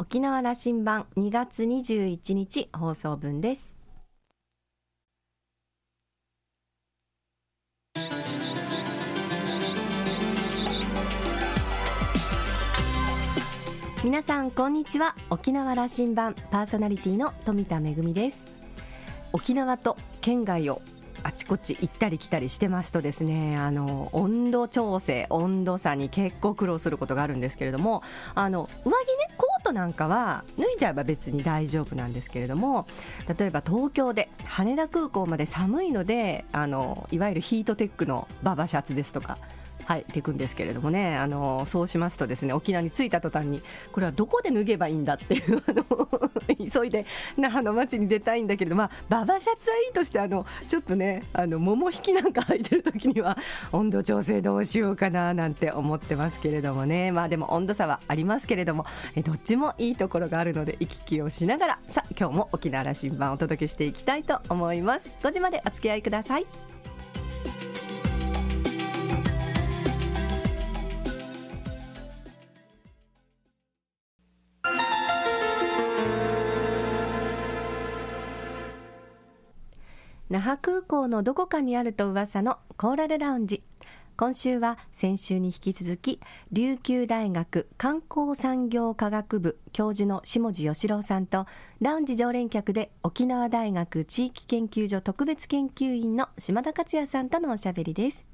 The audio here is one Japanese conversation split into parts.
沖縄羅針盤2月21日放送分です。皆さんこんにちは。沖縄羅針盤パーソナリティの富田恵です。沖縄と県外をあちこち行ったり来たりしてますとですねあの温度調整温度差に結構苦労することがあるんですけれどもあの上着ねコトなんかは脱いじゃえば別に大丈夫なんですけれども例えば東京で羽田空港まで寒いのであのいわゆるヒートテックのババシャツですとかはいていくんですけれどもねあのそうしますとですね沖縄に着いた途端にこれはどこで脱げばいいんだっていう あの急いで那覇の街に出たいんだけれどまあババシャツはいいとしてあのちょっとねあの桃引きなんか履いてる時には温度調整どうしようかななんて思ってますけれどもね。まあでも温度差はありますけれどもえどっちもいいところがあるので行き来をしながら。さあ今日も沖縄羅針盤をお届けしていきたいと思います。5時までお付き合いください。那覇空港のどこかにあると噂のコーラルラウンジ。今週は先週に引き続き琉球大学観光産業科学部教授の下地義郎さんとラウンジ常連客で沖縄大学地域研究所特別研究員の島田克也さんとのおしゃべりです。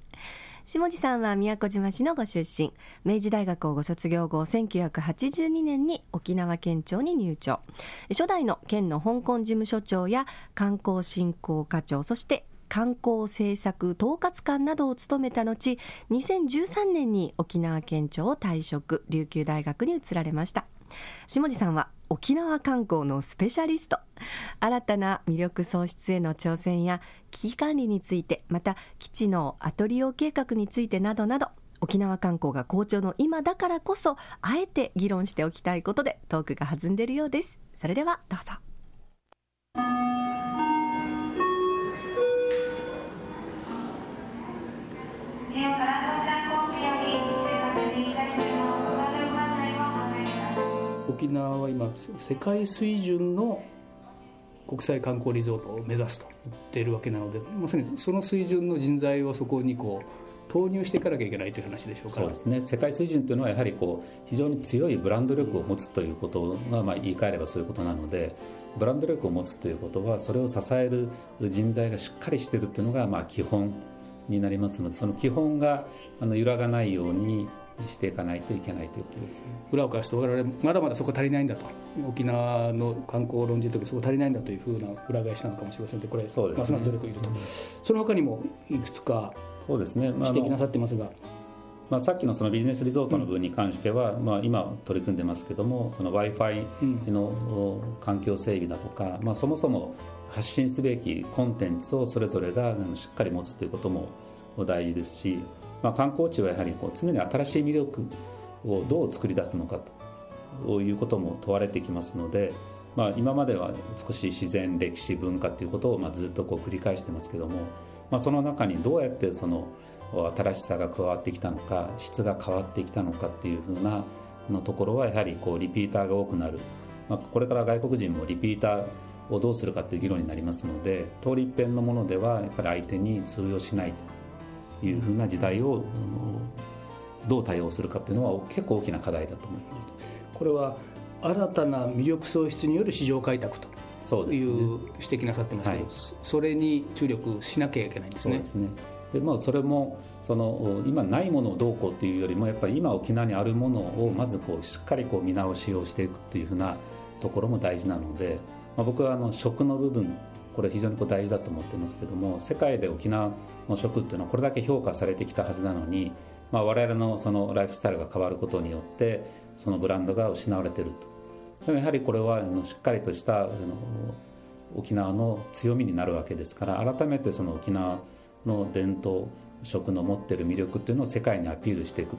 下地さんは宮古島市のご出身。明治大学をご卒業後1982年に沖縄県庁に入庁。初代の県の香港事務所長や観光振興課長そして観光政策統括官などを務めた後2013年に沖縄県庁を退職琉球大学に移られました。下地さんは沖縄観光のスペシャリスト。新たな魅力創出への挑戦や危機管理についてまた基地のアトリオ計画についてなどなど沖縄観光が好調の今だからこそあえて議論しておきたいことでトークが弾んでいるようです。それではどうぞ。縄は今世界水準の国際観光リゾートを目指すと言っているわけなのでまさにその水準の人材をそこにこう投入していかなきゃいけないという話でしょうかそうですね世界水準というのはやはりこう非常に強いブランド力を持つということが、まあ、言い換えればそういうことなのでブランド力を持つということはそれを支える人材がしっかりしているというのがまあ基本になりますのでその基本があの揺らがないようにしていかないといけないということですね。裏を返すと我々まだまだそこ足りないんだと。沖縄の観光論じの時そこ足りないんだというふうな裏返しなのかもしれませんでこれそうですね。ますます努力いると、その他にもいくつかそうですね、まあ指摘なさってますが、まあ、さっきのそのビジネスリゾートの分に関しては、まあ、今取り組んでますけども w i f i のお環境整備だとか、まあ、そもそも発信すべきコンテンツをそれぞれがしっかり持つということも大事ですし、まあ、観光地はやはりこう常に新しい魅力をどう作り出すのかということも問われてきますので、まあ、今までは少しい自然歴史文化ということをまあずっとこう繰り返してますけども、まあ、その中にどうやってその新しさが加わってきたのか質が変わってきたのかっていうふうなのところはやはりこうリピーターが多くなる、まあ、これから外国人もリピーターをどうするかという議論になりますので通り一遍のものではやっぱり相手に通用しないと。いうふうな時代をどう対応するかというのは結構大きな課題だと思います。これは新たな魅力創出による市場開拓とそういう指摘なさってますけど、はい。それに注力しなきゃいけないんですね。そうですね。でまあ、それもその今ないものをどうこうっていうよりもやっぱり今沖縄にあるものをまずこうしっかりこう見直しをしていくっていうふうなところも大事なので、まあ、僕はあの食の部分これ非常にこう大事だと思ってますけども世界で沖縄の食っていうのはこれだけ評価されてきたはずなのに、まあ、我々のそのライフスタイルが変わることによってそのブランドが失われてると。でもやはりこれはあのしっかりとしたあの沖縄の強みになるわけですから改めてその沖縄の伝統食の持ってる魅力っていうのを世界にアピールしていく。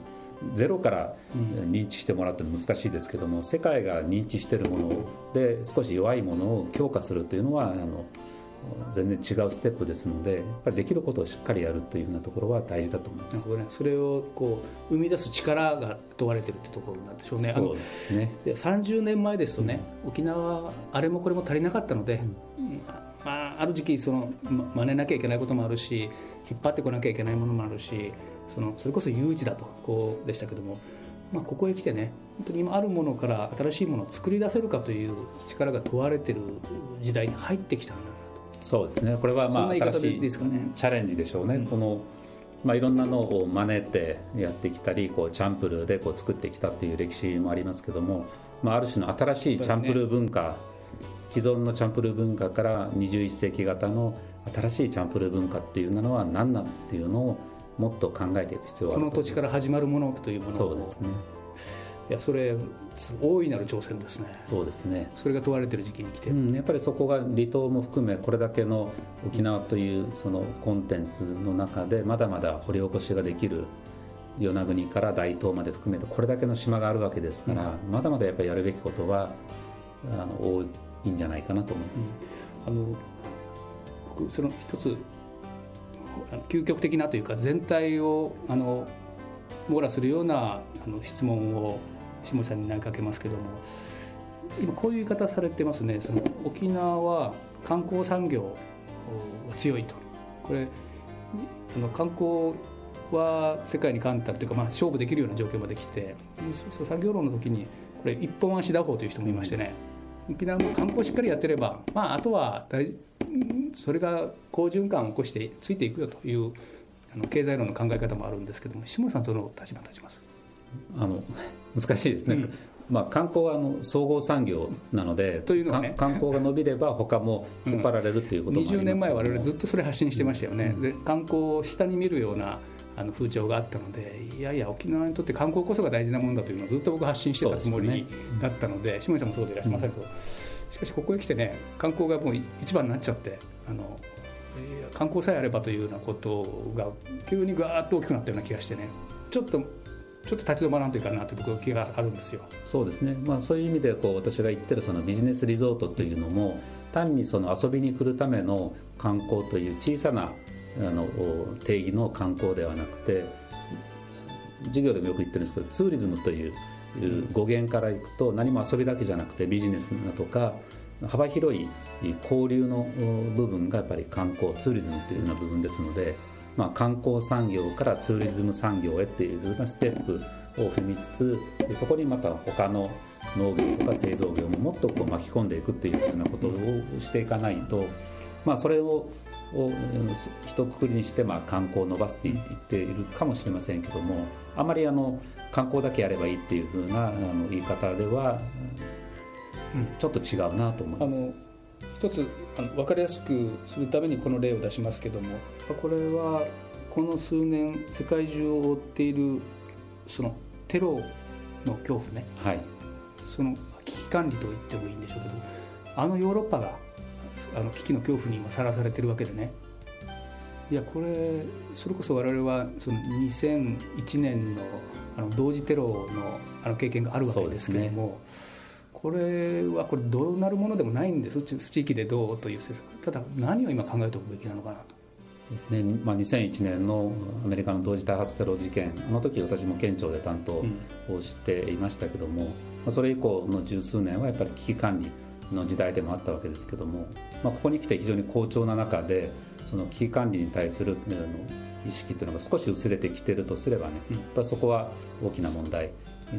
ゼロから認知してもらうって難しいですけども世界が認知してるもので少し弱いものを強化するというのはあの全然違うステップですのでやっぱりできることをしっかりやるというようなところは大事だと思います、ね、それをこう生み出す力が問われてるってところなんでしょうね。そうですね。30年前ですとね、うん、沖縄はあれもこれも足りなかったので、うん、まあ、ある時期その、ま、真似なきゃいけないこともあるし引っ張ってこなきゃいけないものもあるしそのそれこそ有事だとこうでしたけども、まあ、ここへ来てね本当に今あるものから新しいものを作り出せるかという力が問われてる時代に入ってきたんだそうですね。これはまあ新しいチャレンジでしょうね、うん、このまあ、いろんなのを真似てやってきたりこうチャンプルーでこう作ってきたっていう歴史もありますけども、まあ、ある種の新しいチャンプルー文化、ね、既存のチャンプルー文化から21世紀型の新しいチャンプルー文化っていうのは何なんっていうのをもっと考えていく必要があるこの土地から始まるものというものそうですねいやそれ大いなる挑戦ですね。そうですね。それが問われてる時期に来て、うん、やっぱりそこが離島も含めこれだけの沖縄というそのコンテンツの中でまだまだ掘り起こしができる与那国から大東まで含めてこれだけの島があるわけですから、うん、まだまだやっぱりやるべきことはあの多いんじゃないかなと思います、うん、あの僕その一つ究極的なというか全体をあの網羅するようなあの質問を下さんに投げかけますけども今こういう言い方されてますね。その沖縄は観光産業強いと。これあの観光は世界に冠たるというか、まあ、勝負できるような状況まで来て産業論の時にこれ一本足打法という人もいましてね。沖縄も観光しっかりやってれば、まあ、あとはそれが好循環を起こしてついていくよというあの経済論の考え方もあるんですけども下村さんどの立場に立ちます？あの難しいですね、うん、まあ、観光はあの総合産業なのでというのは、ね、観光が伸びれば他も引っ張られるということもあります、うん、20年前我々ずっとそれ発信してましたよね、うん、で観光を下に見るようなあの風潮があったのでいやいや沖縄にとって観光こそが大事なものだというのをずっと僕発信してたつもりだったので、ね、下村さんもそうでいらっしゃいませんけど、しかしここへ来てね観光がもう一番になっちゃってあの観光さえあればというようなことが急にガーッと大きくなったような気がしてねちょっとちょっと立ち止まらんといかなと僕は気があるんですよ。そうですね、まあ、そういう意味でこう私が言ってるそのビジネスリゾートというのも単にその遊びに来るための観光という小さなあの定義の観光ではなくて授業でもよく言ってるんですけどツーリズムという語源からいくと何も遊びだけじゃなくてビジネスだとか幅広い交流の部分がやっぱり観光ツーリズムというような部分ですので、まあ、観光産業からツーリズム産業へっていうようなステップを踏みつつそこにまた他の農業とか製造業ももっとこう巻き込んでいくっていうようなことをしていかないと、まあ、それをを一括りにして、まあ、観光を伸ばすって言っているかもしれませんけどもあまりあの観光だけやればいいっていうふうなあの言い方ではちょっと違うなと思います。一つあの分かりやすくするためにこの例を出しますけども。これはこの数年世界中を覆っているそのテロの恐怖ね、はい、その危機管理と言ってもいいんでしょうけどあのヨーロッパがあの危機の恐怖に今さらされてるわけでね。いやこれそれこそ我々はその2001年のあの同時テロのあの経験があるわけですけども。これはこれどうなるものでもないんです。地域でどうという政策。ただ何を今考えておくべきなのかなと。ですねまあ、2001年のアメリカの同時多発テロ事件。あの時私も県庁で担当をしていましたけども、うん、それ以降の十数年はやっぱり危機管理の時代でもあったわけですけども、まあ、ここに来て非常に好調な中でその危機管理に対する意識というのが少し薄れてきているとすればね、やっぱりそこは大きな問題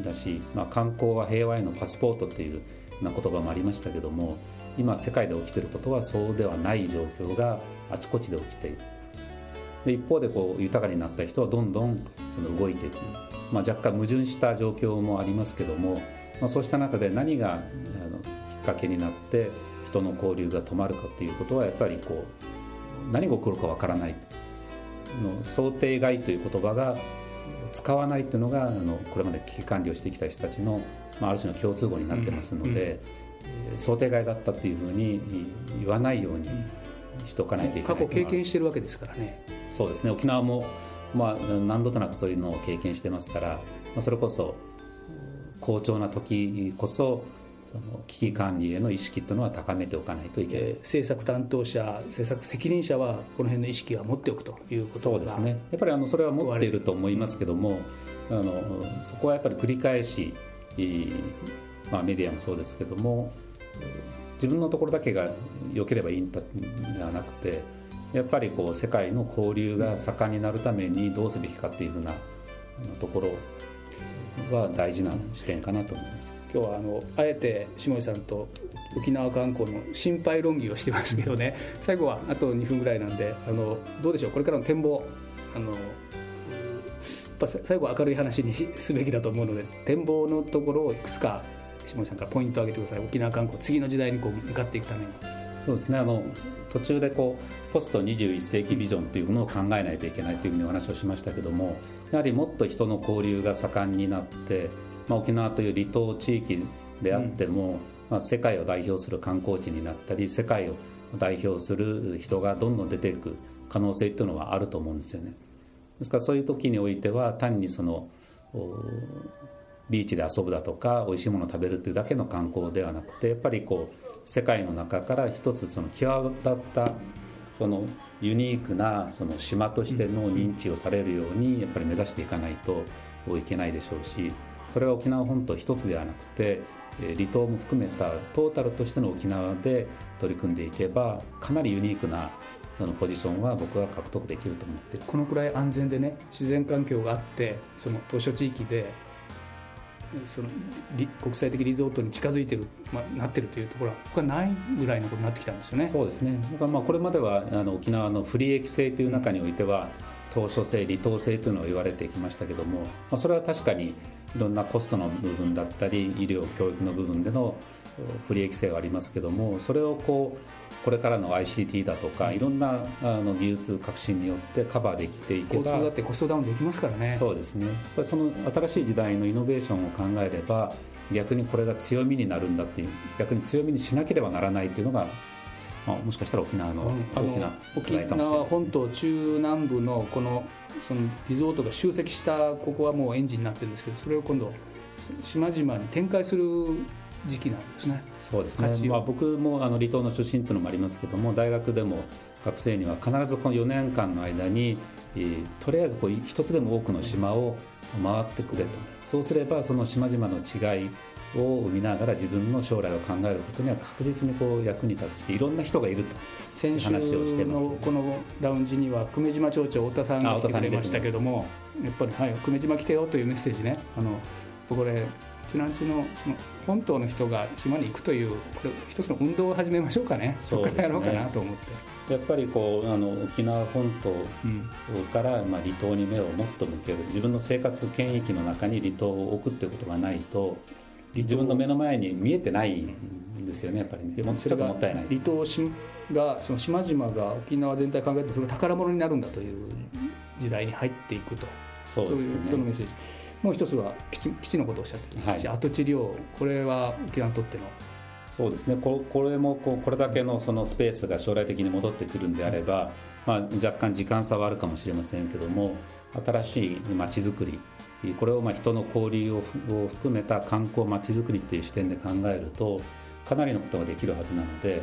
だし、まあ、観光は平和へのパスポートというな言葉もありましたけども今世界で起きていることはそうではない状況があちこちで起きている。で一方でこう豊かになった人はどんどんその動いていく、まあ、若干矛盾した状況もありますけども、まあ、そうした中で何があのきっかけになって人の交流が止まるかということはやっぱりこう何が起こるかわからない。の想定外という言葉が使わないというのがあのこれまで危機管理をしてきた人たちの、まあ、ある種の共通語になってますので、うん。うん、想定外だったというふうに言わないようにしておかないといけない過去経験してるわけですからね。そうですね。沖縄も、まあ、何度となくそういうのを経験してますから、まあ、それこそ好調な時こそその危機管理への意識というのは高めておかないといけない、えー、政策担当者政策責任者はこの辺の意識は持っておくということそうですねやっぱりあのそれは持っていると思いますけども、あのそこはやっぱり繰り返し、まあ、メディアもそうですけども自分のところだけが良ければいいんではなくてやっぱりこう世界の交流が盛んになるためにどうすべきかっていうふうなところは大事な視点かなと思います。今日はあのあえて下井さんと沖縄観光の心配論議をしてますけどね。最後はあと2分ぐらいなんであのどうでしょう？これからの展望あの最後は明るい話にすべきだと思うので展望のところをいくつか下井さんからポイントを挙げてください。沖縄観光次の時代にこう向かっていくために。そうですね。あの途中でこうポスト21世紀ビジョンというものを考えないといけないというふうにお話をしましたけどもやはりもっと人の交流が盛んになってまあ、沖縄という離島地域であっても、うん、まあ、世界を代表する観光地になったり世界を代表する人がどんどん出ていく可能性というのはあると思うんですよね。ですからそういう時においては単にそのビーチで遊ぶだとか美味しいものを食べるというだけの観光ではなくてやっぱりこう世界の中から一つその際立ったそのユニークなその島としての認知をされるようにやっぱり目指していかないといけないでしょうしそれは沖縄本島一つではなくて離島も含めたトータルとしての沖縄で取り組んでいけばかなりユニークなそのポジションは僕は獲得できると思ってこのくらい安全でね自然環境があってその島しょ地域でその国際的リゾートに近づいてる、まあ、なってるというところは他ないぐらいのことになってきたんですよね。そうですね。だからまあこれまではあの沖縄の不利益性という中においては、島しょ性離島性というのを言われてきましたけども、まあ、それは確かにいろんなコストの部分だったり医療教育の部分での不利益性はありますけどもそれをこうこれからの ICT だとかいろんなあの技術革新によってカバーできていけば交通だってコストダウンできますからね。そうですね。やっぱりその新しい時代のイノベーションを考えれば逆にこれが強みになるんだっていう逆に強みにしなければならないっていうのがまあ、もしかしたら沖縄の大きな沖縄本島中南部のこのそのリゾートが集積したここはもうエンジンになってるんですけどそれを今度島々に展開する時期なんですね。そうですね、まあ、僕もあの離島の出身というのもありますけども大学でも学生には必ずこの4年間の間に、えー、とりあえずこう一つでも多くの島を回ってくれと。そうすればその島々の違いを見ながら自分の将来を考えることには確実にこう役に立つしいろんな人がいると。先週のこのラウンジには久米島町長太田さんが来てくれましたけどもやっぱり、はい、久米島来てよというメッセージね。あのこれチュランチのその本島の人が島に行くというこれ一つの運動を始めましょうかね。そこからやろうかなと思って。やっぱりこうあの沖縄本島から、まあ、離島に目をもっと向ける。自分の生活圏域の中に離島を置くっていうことがないと自分の目の前に見えてないんですよねやっぱりね。もちょっともったいない。離島がその島々が沖縄全体考えてもそれが宝物になるんだという時代に入っていくと。そうですね。そのメッセージ。もう一つは基地基地のことをおっしゃってる、はい、基地跡地利用これは沖縄にとっての？そうですね。ここれもこうこれだけのそのスペースが将来的に戻ってくるんであれば、まあ、若干時間差はあるかもしれませんけども新しい街づくりこれをまあ人の交流を含めた観光まちづくりという視点で考えるとかなりのことができるはずなので、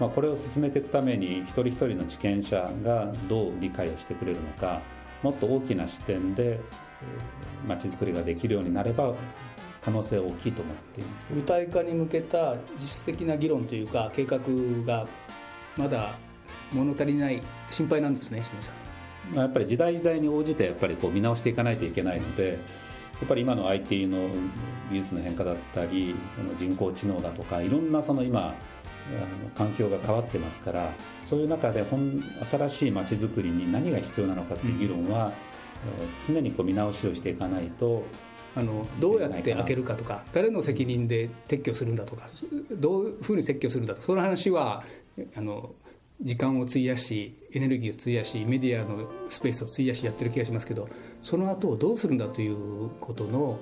まあ、これを進めていくために一人一人の地権者がどう理解をしてくれるのかもっと大きな視点でまちづくりができるようになれば可能性は大きいと思っています具体化に向けた実質的な議論というか計画がまだ物足りない心配なんですね清水さん。やっぱり時代時代に応じてやっぱりこう見直していかないといけないのでやっぱり今の IT の技術の変化だったりその人工知能だとかいろんなその今環境が変わってますからそういう中で本新しいまちづくりに何が必要なのかっていう議論は、うん、常にこう見直しをしていかないとあのどうやって開けるかとか誰の責任で撤去するんだとかどういうふうに撤去するんだとかその話はあの時間を費やしエネルギーを費やしメディアのスペースを費やしやってる気がしますけどその後をどうするんだということの、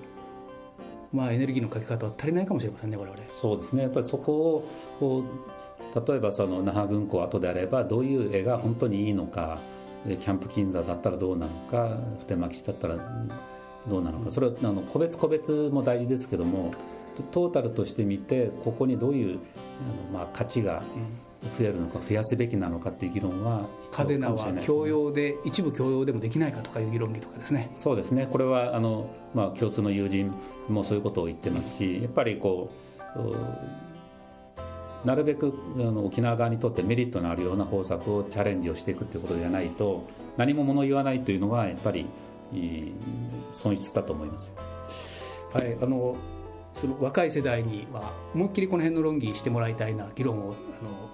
まあ、エネルギーのかけ方は足りないかもしれませんね我々。そうですね。やっぱりそこを例えばその那覇軍港跡であればどういう絵が本当にいいのかキャンプ金座だったらどうなのか普天間基地だったらどうなのか。それはあの個別個別も大事ですけどもトータルとして見てここにどういうあの、まあ、価値が増えるのか増やすべきなのかっていう議論は嘉手納は共用で一部共用でもできないかとかいう議論議とかですね。そうですね。これはあの、まあ、共通の友人もそういうことを言ってますしやっぱりこうなるべくあの沖縄側にとってメリットのあるような方策をチャレンジをしていくということではないと何も物言わないというのはやっぱり損失だと思います。はいあのその若い世代には思いっきりこの辺の論議してもらいたいな議論をあの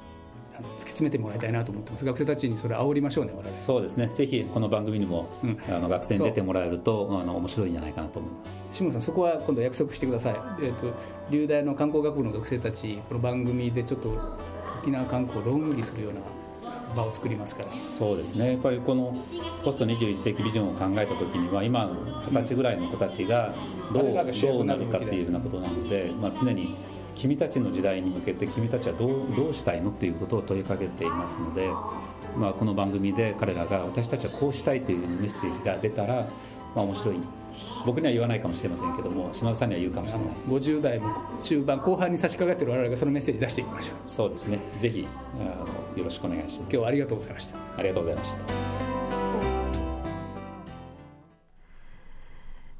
突き詰めてもらいたいなと思ってます。学生たちにそれ煽りましょうねそうですね。ぜひこの番組にも、うん、あの学生に出てもらえるとあの面白いんじゃないかなと思います。下野さんそこは今度約束してください、えーと、流大の観光学部の学生たちこの番組でちょっと沖縄観光を論議するような場を作りますから。そうですね。やっぱりこのポスト21世紀ビジョンを考えた時には今二十歳ぐらいの子たちがどう,、どうなるかっていうようなことなので、まあ、常に君たちの時代に向けて君たちはどうどうしたいのっていうことを問いかけていますので、まあ、この番組で彼らが私たちはこうしたいというメッセージが出たら、まあ、面白い。僕には言わないかもしれませんけども島田さんには言うかもしれない。50代も中盤後半に差し掛かっている我々がそのメッセージ出していきましょう。そうですね。ぜひあのよろしくお願いします。今日はありがとうございました。ありがとうございました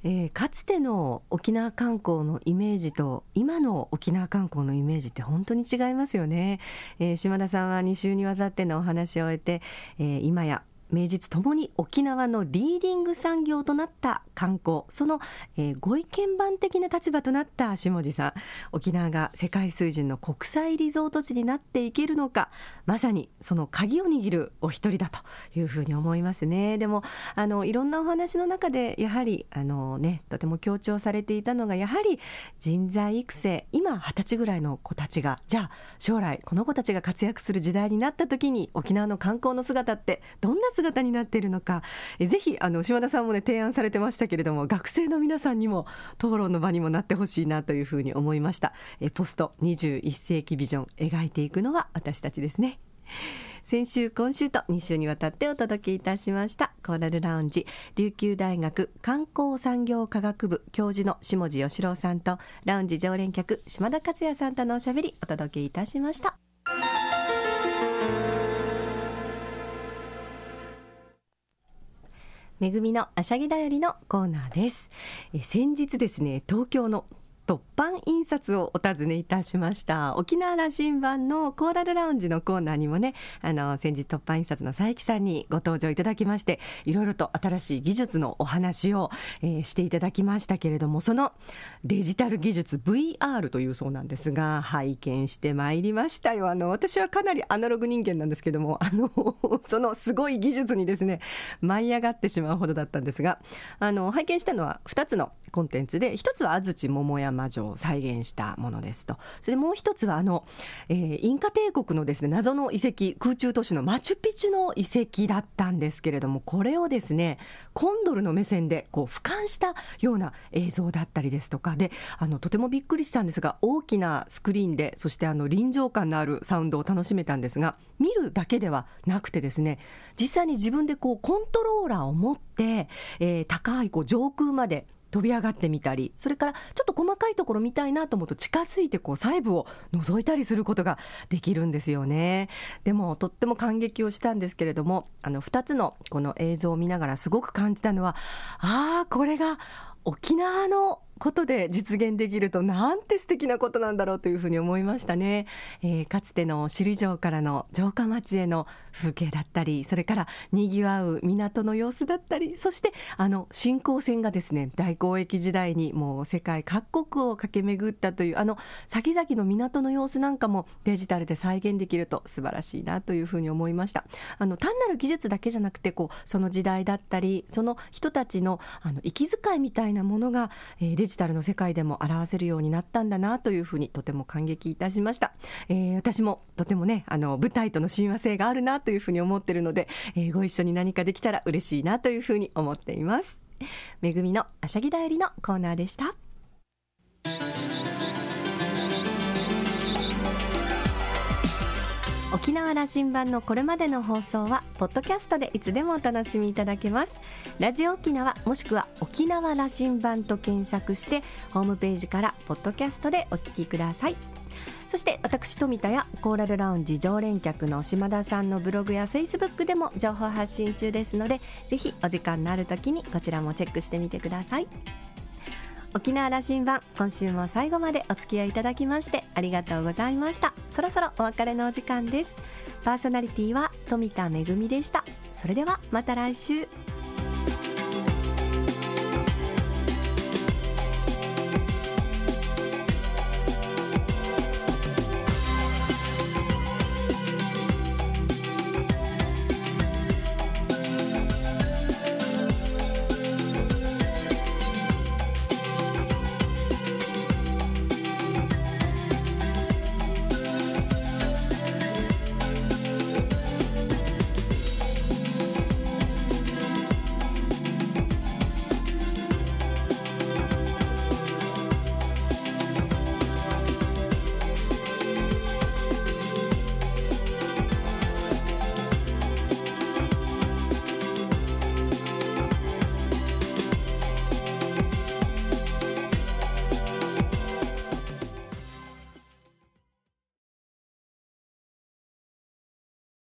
えー、かつての沖縄観光のイメージと今の沖縄観光のイメージって本当に違いますよね、えー、島田さんは2週にわたってのお話を終えて、えー、今や名実ともに沖縄のリーディング産業となった観光。その、えー、ご意見番的な立場となった下地さん。沖縄が世界水準の国際リゾート地になっていけるのか。まさにその鍵を握るお一人だというふうに思いますね。でもあのいろんなお話の中でやはりあの、ね、とても強調されていたのがやはり人材育成今二十歳ぐらいの子たちがじゃあ将来この子たちが活躍する時代になった時に沖縄の観光の姿ってどんな姿姿になっているのか。ぜひあの島田さんもね提案されてましたけれども学生の皆さんにも討論の場にもなってほしいなというふうに思いました。えポスト21世紀ビジョン描いていくのは私たちですね。先週今週と2週にわたってお届けいたしましたコーラルラウンジ。琉球大学観光産業科学部教授の下地義郎さんとラウンジ常連客島田克也さんとのおしゃべりお届けいたしました。めぐみのあしゃぎだよりのコーナーです。え先日ですね東京の突版印刷をお尋ねいたしました。沖縄羅針盤のコーラルラウンジのコーナーにもねあの先日突版印刷の佐伯さんにご登場いただきましていろいろと新しい技術のお話を、えー、していただきましたけれどもそのデジタル技術 VR というそうなんですが拝見してまいりましたよ。あの私はかなりアナログ人間なんですけどもあの そのすごい技術にですね舞い上がってしまうほどだったんですがあの拝見したのは2つのコンテンツで1つは安土桃山魔女を再現したものですと。それでもう一つはあの、えー、インカ帝国のですね謎の遺跡空中都市のマチュピチュの遺跡だったんですけれどもこれをですねコンドルの目線でこう俯瞰したような映像だったりですとかであのとてもびっくりしたんですが大きなスクリーンでそしてあの臨場感のあるサウンドを楽しめたんですが見るだけではなくてですね実際に自分でこうコントローラーを持って、えー、高いこう上空まで飛び上がってみたりそれからちょっと細かいところ見たいなと思うと近づいてこう細部を覗いたりすることができるんですよね。でもとっても感激をしたんですけれどもあの2つのこの映像を見ながらすごく感じたのはああこれが沖縄のことで実現できるとなんて素敵なことなんだろうというふうに思いましたね、えー、かつての首里城からの城下町への風景だったりそれからにぎわう港の様子だったりそしてあの新興船がですね大交易時代にもう世界各国を駆け巡ったというあの先々の港の様子なんかもデジタルで再現できると素晴らしいなというふうに思いました。あの単なる技術だけじゃなくてこうその時代だったりその人たちのあの息遣いみたいなものが、えー、デジジタルの世界でも表せるようになったんだなというふうにとても感激いたしました、えー、私もとてもねあの舞台との親和性があるなというふうに思っているので、えー、ご一緒に何かできたら嬉しいなというふうに思っています。めぐみのあしゃぎだよりのコーナーでした。沖縄羅針盤のこれまでの放送はポッドキャストでいつでもお楽しみいただけます。ラジオ沖縄もしくは沖縄羅針盤と検索してホームページからポッドキャストでお聞きください。そして私富田やコーラルラウンジ常連客の島田さんのブログやフェイスブックでも情報発信中ですのでぜひお時間のある時にこちらもチェックしてみてください。沖縄羅針盤今週も最後までお付き合いいただきましてありがとうございました。そろそろお別れのお時間です。パーソナリティは富田恵でした。それではまた来週。